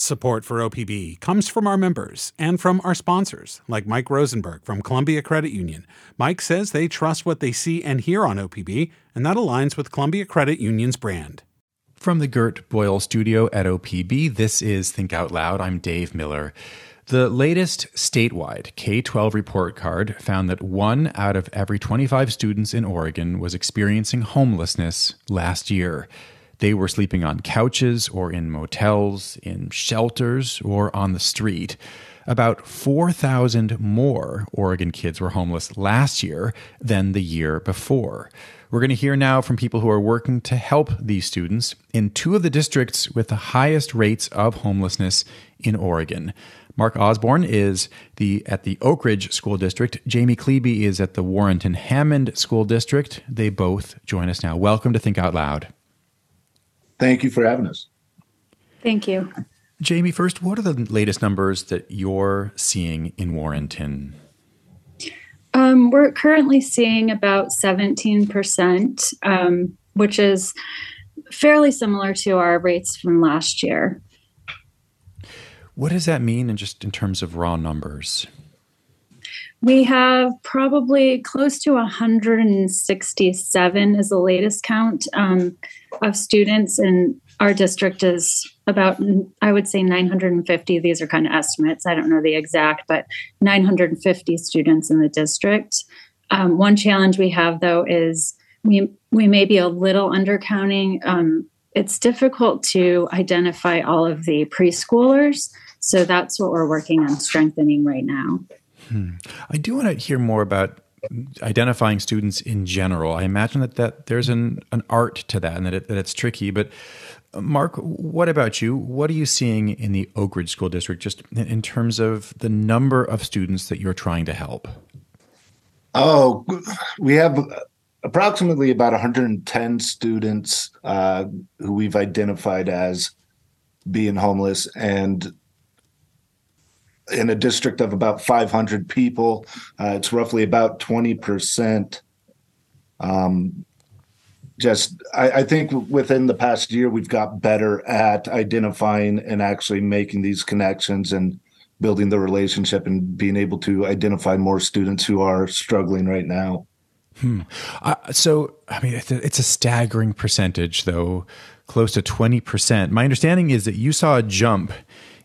Support for OPB comes from our members and from our sponsors, like Mike Rosenberg from Columbia Credit Union. Mike says they trust what they see and hear on OPB, and that aligns with Columbia Credit Union's brand. From the Gert Boyle studio at OPB, this is Think Out Loud. I'm Dave Miller. The latest statewide K 12 report card found that one out of every 25 students in Oregon was experiencing homelessness last year. They were sleeping on couches or in motels, in shelters, or on the street. About 4,000 more Oregon kids were homeless last year than the year before. We're going to hear now from people who are working to help these students in two of the districts with the highest rates of homelessness in Oregon. Mark Osburn is the at the Oakridge School District. Jamie Klebe is at the Warrenton Hammond School District. They both join us now. Welcome to Think Out Loud. Thank you for having us. Thank you. Jamie, first, what are the latest numbers that you're seeing in Warrenton? Um, we're currently seeing about 17%, um, which is fairly similar to our rates from last year. What does that mean in just in terms of raw numbers? We have probably close to 167 is the latest count um, of students, and our district is about, I would say, 950. These are kind of estimates. I don't know the exact, but 950 students in the district. Um, one challenge we have, though, is we we may be a little undercounting. Um, it's difficult to identify all of the preschoolers, so that's what we're working on strengthening right now. Hmm. I do want to hear more about identifying students in general. I imagine that, that there's an, an art to that and that, it, that it's tricky. But uh, Mark, what about you? What are you seeing in the Oakridge School District just in terms of the number of students that you're trying to help? Oh, we have approximately about 110 students uh, who we've identified as being homeless. And in a district of about 500 people. Uh, it's roughly about 20%. Um, just, I, I, think within the past year, we've got better at identifying and actually making these connections and building the relationship and being able to identify more students who are struggling right now. Hmm. Uh, so, I mean, it's a, it's a staggering percentage, though, close to 20%. My understanding is that you saw a jump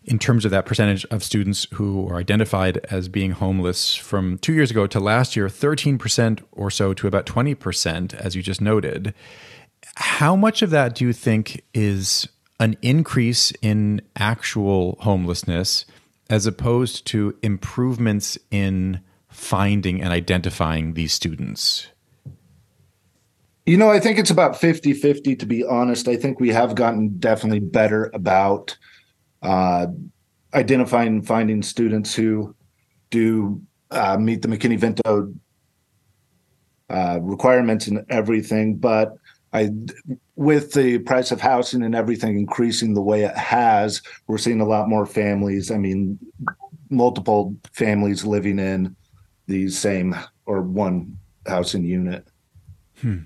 in terms of that percentage of students who are identified as being homeless from two years ago to last year, 13% or so to about 20%, as you just noted. How much of that do you think is an increase in actual homelessness as opposed to improvements in finding and identifying these students? You know, I think it's about 50 50, to be honest. I think we have gotten definitely better about uh, identifying and finding students who do uh, meet the McKinney-Vento uh, requirements and everything. But I, with the price of housing and everything increasing the way it has, we're seeing a lot more families. I mean, multiple families living in the same or one housing unit. Hmm.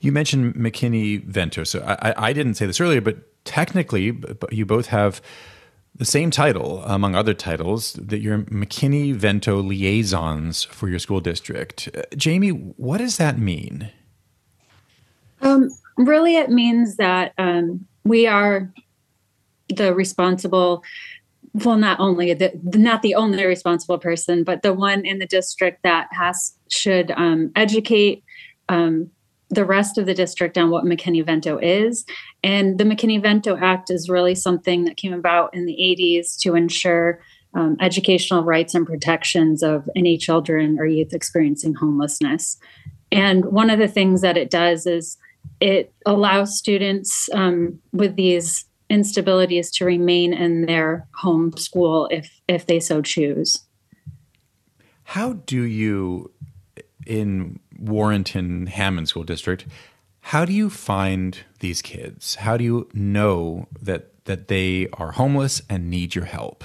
You mentioned McKinney Vento. So I, I, didn't say this earlier, but technically, you both have the same title, among other titles, that you're McKinney Vento liaisons for your school district. Uh, Jamie, what does that mean? Um, really, it means that um, we are the responsible well not only the not the only responsible person but the one in the district that has should um, educate um, the rest of the district on what McKinney-Vento is. And the McKinney-Vento Act is really something that came about in the 80s to ensure um, educational rights and protections of any children or youth experiencing homelessness. And one of the things that it does is it allows students um, with these instabilities to remain in their home school if if they so choose. How do you in Warrenton Hammond School District. How do you find these kids? How do you know that that they are homeless and need your help?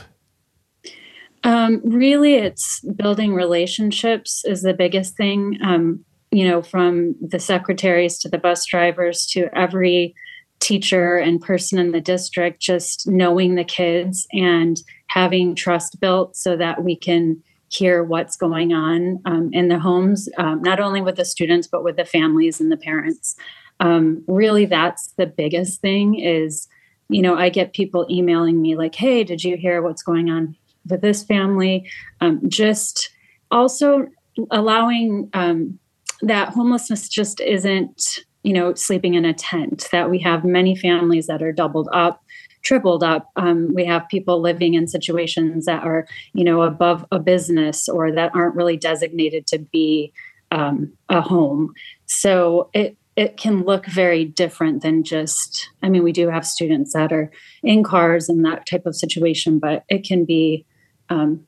Um, really, it's building relationships is the biggest thing. Um, you know, from the secretaries to the bus drivers to every teacher and person in the district, just knowing the kids and having trust built so that we can hear what's going on um, in the homes, um, not only with the students, but with the families and the parents. Um, really, that's the biggest thing is, you know, I get people emailing me like, hey, did you hear what's going on with this family? Um, just also allowing um, that homelessness just isn't you know, sleeping in a tent, that we have many families that are doubled up, tripled up. Um, we have people living in situations that are, you know, above a business or that aren't really designated to be um, a home. So it, it can look very different than just, I mean, we do have students that are in cars and that type of situation, but it can be um,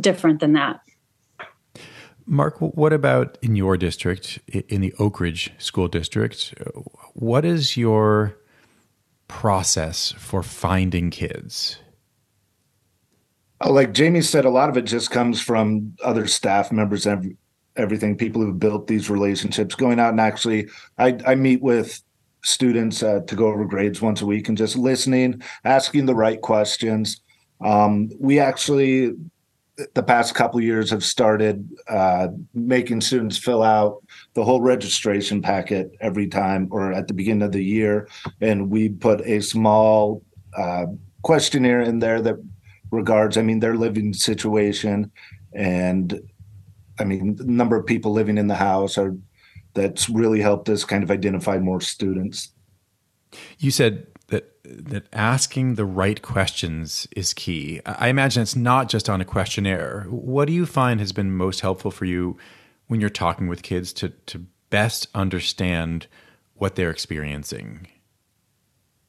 different than that. Mark, what about in your district, in the Oakridge School District? What is your process for finding kids? Oh, like Jamie said, a lot of it just comes from other staff members and everything, people who've built these relationships, going out and actually, I, I meet with students uh, to go over grades once a week and just listening, asking the right questions. Um, we actually the past couple years have started uh, making students fill out the whole registration packet every time or at the beginning of the year and we put a small uh, questionnaire in there that regards i mean their living situation and i mean the number of people living in the house are that's really helped us kind of identify more students you said that asking the right questions is key. I imagine it's not just on a questionnaire. What do you find has been most helpful for you when you're talking with kids to to best understand what they're experiencing?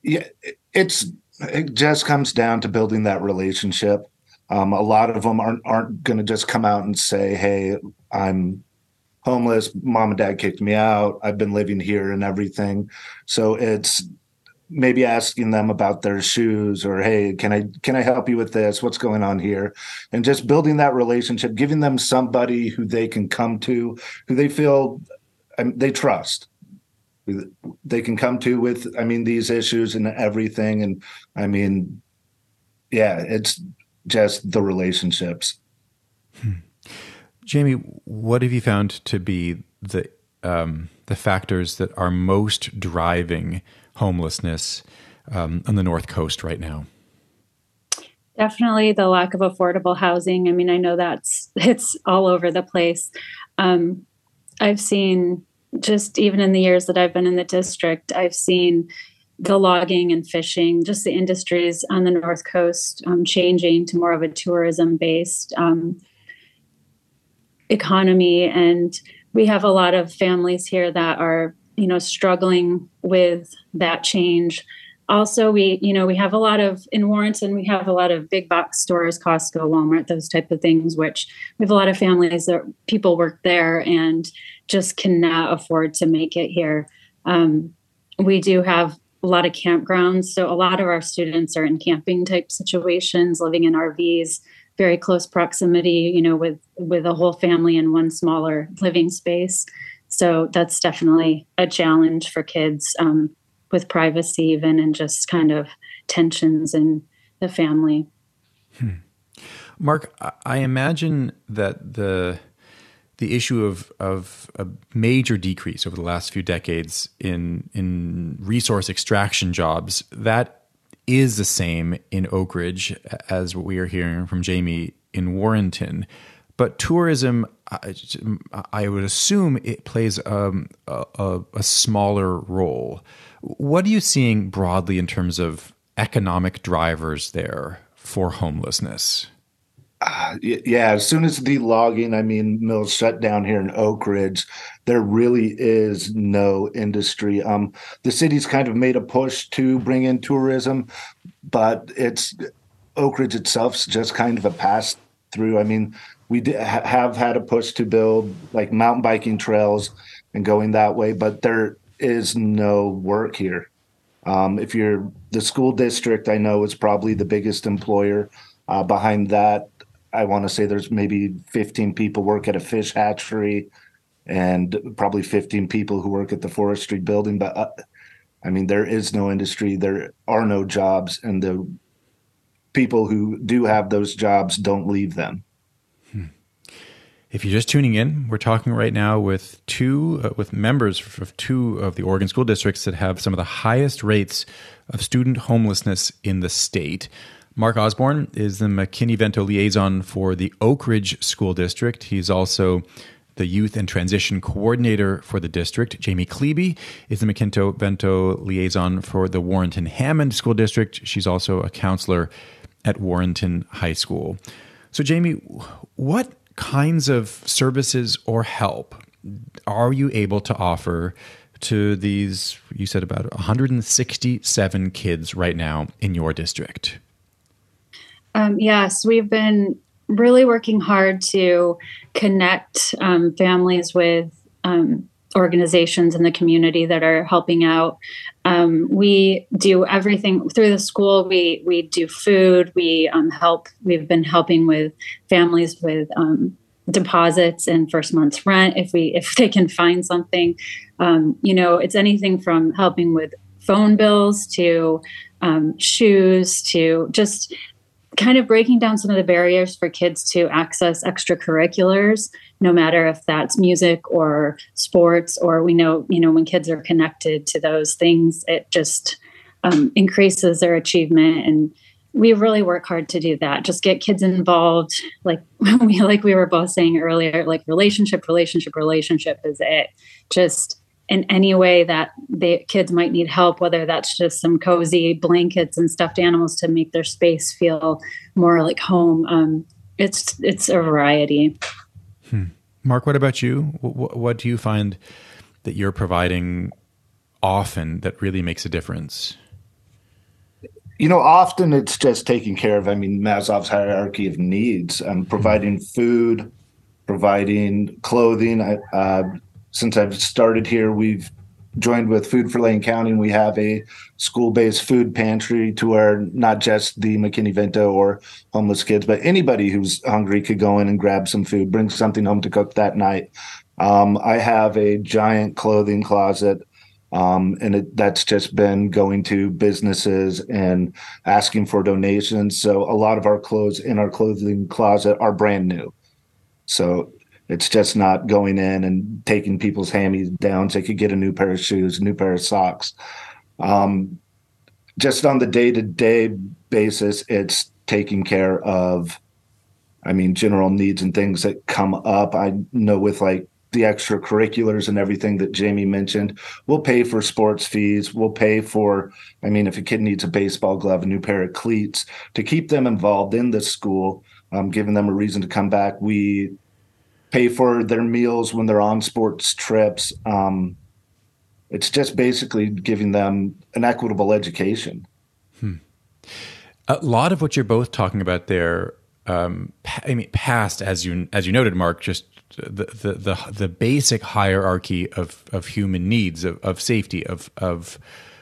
Yeah, it's it just comes down to building that relationship. Um, a lot of them aren't aren't going to just come out and say, "Hey, I'm homeless. Mom and dad kicked me out. I've been living here and everything." So it's maybe asking them about their shoes or hey can i can i help you with this? What's going on here? And just building that relationship giving them somebody who they can come to who they feel um, they trust. They can come to with i mean these issues and everything. And i mean yeah it's just the relationships. Hmm. jamie what have you found to be the um, the factors that are most driving homelessness um, on the North Coast right now? Definitely the lack of affordable housing. I mean, I know that's it's all over the place. Um, I've seen just even in the years that I've been in the district, I've seen the logging and fishing, just the industries on the North Coast um, changing to more of a tourism based um, economy. And we have a lot of families here that are you know struggling with that change. Also we you know we have a lot of in warrenton we have a lot of big box stores costco walmart those type of things which we have a lot of families that people work there and just cannot afford to make it here. Um, we do have a lot of campgrounds so a lot of our students are in camping type situations living in rvs very close proximity you know with with a whole family in one smaller living space so that's definitely a challenge for kids um, with privacy, even and just kind of tensions in the family. Hmm. Mark, I imagine that the the issue of of a major decrease over the last few decades in in resource extraction jobs that is the same in Oakridge as what we are hearing from Jamie in Warrenton. But tourism, I, would assume it plays um, a, a, smaller role. What are you seeing broadly in terms of economic drivers there for homelessness? Uh, yeah, as soon as the logging, I mean, mills shut down here in Oakridge, there really is no industry. Um, the city's kind of made a push to bring in tourism, but it's Oakridge itself's just kind of a pass through. I mean, we have had a push to build like mountain biking trails and going that way, but there is no work here. Um, if you're the school district, I know is probably the biggest employer. Uh, behind that, I want to say there's maybe 15 people work at a fish hatchery, and probably 15 people who work at the forestry building. But uh, I mean, there is no industry, there are no jobs, and the people who do have those jobs don't leave them. If you're just tuning in, we're talking right now with two uh, with members of two of the Oregon school districts that have some of the highest rates of student homelessness in the state. Mark Osburn is the McKinney-Vento liaison for the Oakridge School District. He's also the youth and transition coordinator for the district. Jamie Klebe is the McKinney-Vento liaison for the Warrenton Hammond School District. She's also a counselor at Warrenton High School. So, Jamie, what kinds of services or help are you able to offer to these, you said about 167 kids right now in your district? Um, yes, we've been really working hard to connect um, families with um, organizations in the community that are helping out. Um, we do everything through the school. We we do food. We um, help. We've been helping with families with um, deposits and first month's rent if we if they can find something. Um, you know, it's anything from helping with phone bills to um, shoes to just kind of breaking down some of the barriers for kids to access extracurriculars no matter if that's music or sports or we know you know when kids are connected to those things it just um, increases their achievement. And we really work hard to do that. Just get kids involved like we like we were both saying earlier like relationship relationship relationship is it. Just in any way that the kids might need help, whether that's just some cozy blankets and stuffed animals to make their space feel more like home. Um, it's it's a variety. Hmm. Mark, what about you? What, what do you find that you're providing often that really makes a difference? You know, often it's just taking care of. I mean, Maslow's hierarchy of needs, um, providing food, providing clothing. Uh, since I've started here, we've joined with Food for Lane County, and we have a school-based food pantry to where not just the McKinney-Vento or homeless kids, but anybody who's hungry could go in and grab some food, bring something home to cook that night. Um, I have a giant clothing closet, um, and it, that's just been going to businesses and asking for donations. So a lot of our clothes in our clothing closet are brand new. So it's just not going in and taking people's hammies down so they could get a new pair of shoes, a new pair of socks. Um, just on the day to day basis, it's taking care of, I mean, general needs and things that come up. I know with like the extracurriculars and everything that Jamie mentioned, we'll pay for sports fees. We'll pay for, I mean, if a kid needs a baseball glove, a new pair of cleats to keep them involved in the school, um, giving them a reason to come back. We pay for their meals when they're on sports trips. Um, it's just basically giving them an equitable education. Hmm. A lot of what you're both talking about there, um, I mean, past as you as you noted, Mark, just the the the, the basic hierarchy of of human needs of, of safety of of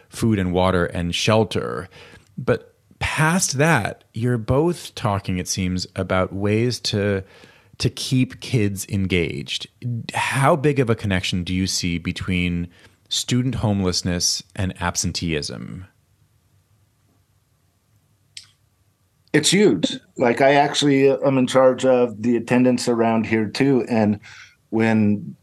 food and water and shelter, but past that, you're both talking. It seems about ways to to keep kids engaged. How big of a connection do you see between student homelessness and absenteeism? It's huge. Like I actually am in charge of the attendance around here too, and when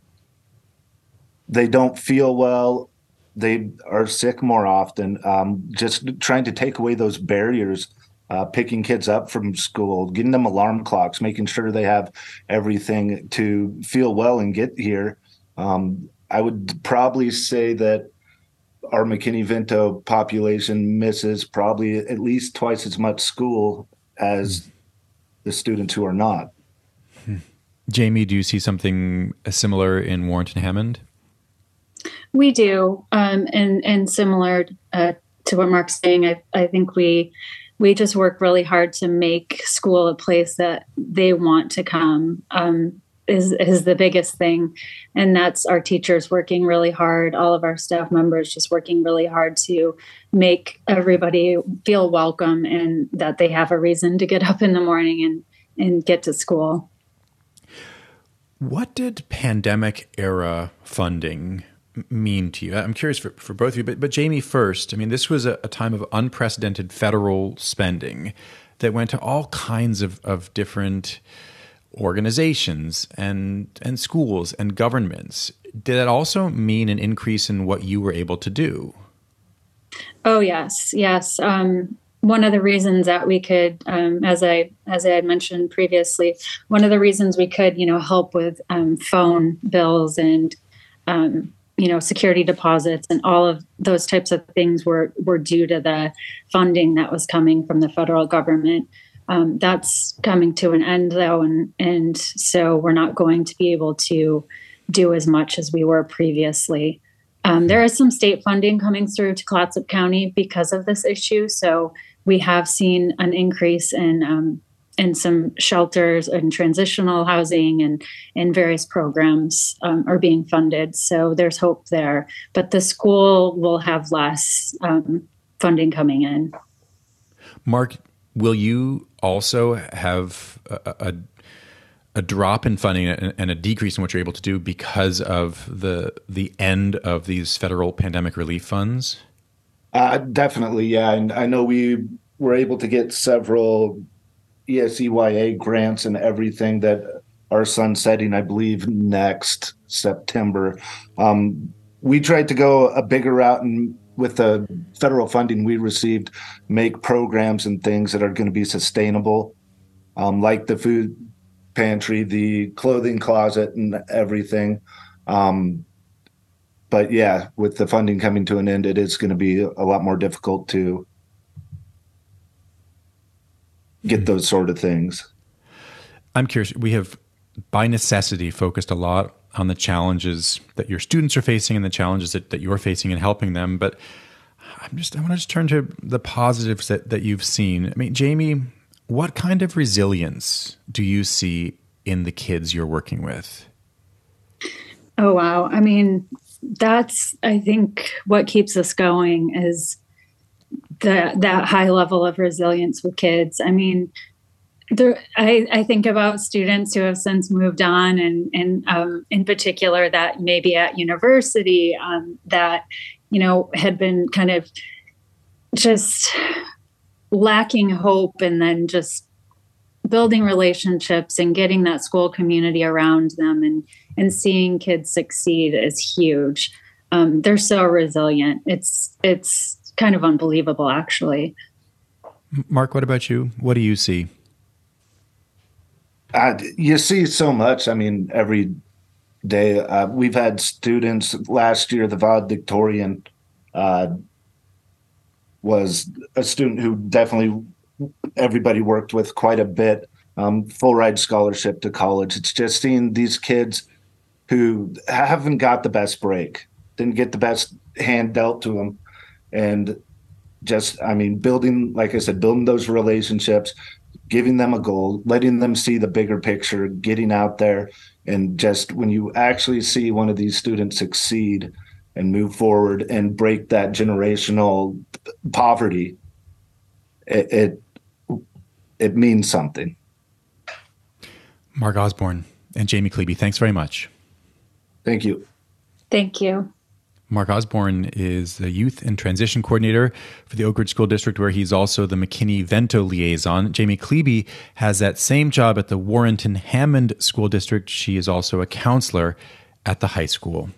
they don't feel well, they are sick more often. Um, just trying to take away those barriers uh, picking kids up from school, getting them alarm clocks, making sure they have everything to feel well and get here. Um, I would probably say that our McKinney-Vento population misses probably at least twice as much school as the students who are not. Hmm. Jamie, do you see something similar in Warrenton Hammond? We do, um, and and similar uh, to what Mark's saying. I, I think we we just work really hard to make school a place that they want to come um, is is the biggest thing. And that's our teachers working really hard all of our staff members just working really hard to make everybody feel welcome and that they have a reason to get up in the morning and and get to school. What did pandemic era funding mean to you? I'm curious for, for both of you, but, but Jamie first. I mean, this was a, a time of unprecedented federal spending that went to all kinds of, of different organizations and and schools and governments. Did that also mean an increase in what you were able to do? Oh yes, yes. Um, one of the reasons that we could, um, as I as I had mentioned previously, one of the reasons we could, you know, help with um, phone bills and um, you know security deposits and all of those types of things were were due to the funding that was coming from the federal government. Um, that's coming to an end though, and and so we're not going to be able to do as much as we were previously. Um, there is some state funding coming through to Clatsop County because of this issue, so we have seen an increase in um, in some shelters and transitional housing and and various programs um, are being funded. So there's hope there, but the school will have less um, funding coming in. Mark, will you also have a, a, a drop in funding and a decrease in what you're able to do because of the the end of these federal pandemic relief funds? Uh, definitely, yeah. And I know we were able to get several ESSER grants and everything that are sunsetting, I believe, next September. Um, we tried to go a bigger route and with the federal funding we received, make programs and things that are going to be sustainable, um, like the food pantry, the clothing closet, and everything. Um, but yeah, with the funding coming to an end, it is going to be a lot more difficult to get those sort of things. I'm curious. We have, by necessity, focused a lot on the challenges that your students are facing and the challenges that, that you're facing in helping them. But I'm just I want to just turn to the positives that, that you've seen. I mean, Jamie, what kind of resilience do you see in the kids you're working with? Oh wow. I mean, that's I think what keeps us going is that that high level of resilience with kids. I mean, there, I, I, think about students who have since moved on, and, and um, in particular, that maybe at university um, that you know had been kind of just lacking hope, and then just building relationships and getting that school community around them, and and seeing kids succeed is huge. Um, they're so resilient. It's it's kind of unbelievable, actually. Mark, what about you? What do you see? Uh, you see so much. I mean, every day uh, we've had students last year. The valedictorian uh, was a student who definitely everybody worked with quite a bit. Um, full ride scholarship to college. It's just seeing these kids who haven't got the best break, didn't get the best hand dealt to them, and just I mean, building, like I said, building those relationships, giving them a goal, letting them see the bigger picture, getting out there. And just when you actually see one of these students succeed and move forward and break that generational poverty, it, it, it means something. Mark Osburn and Jamie Klebe, thanks very much. Thank you. Thank you. Mark Osburn is the youth and transition coordinator for the Oakridge School District, where he's also the McKinney Vento liaison. Jamie Klebe has that same job at the Warrenton Hammond School District. She is also a counselor at the high school.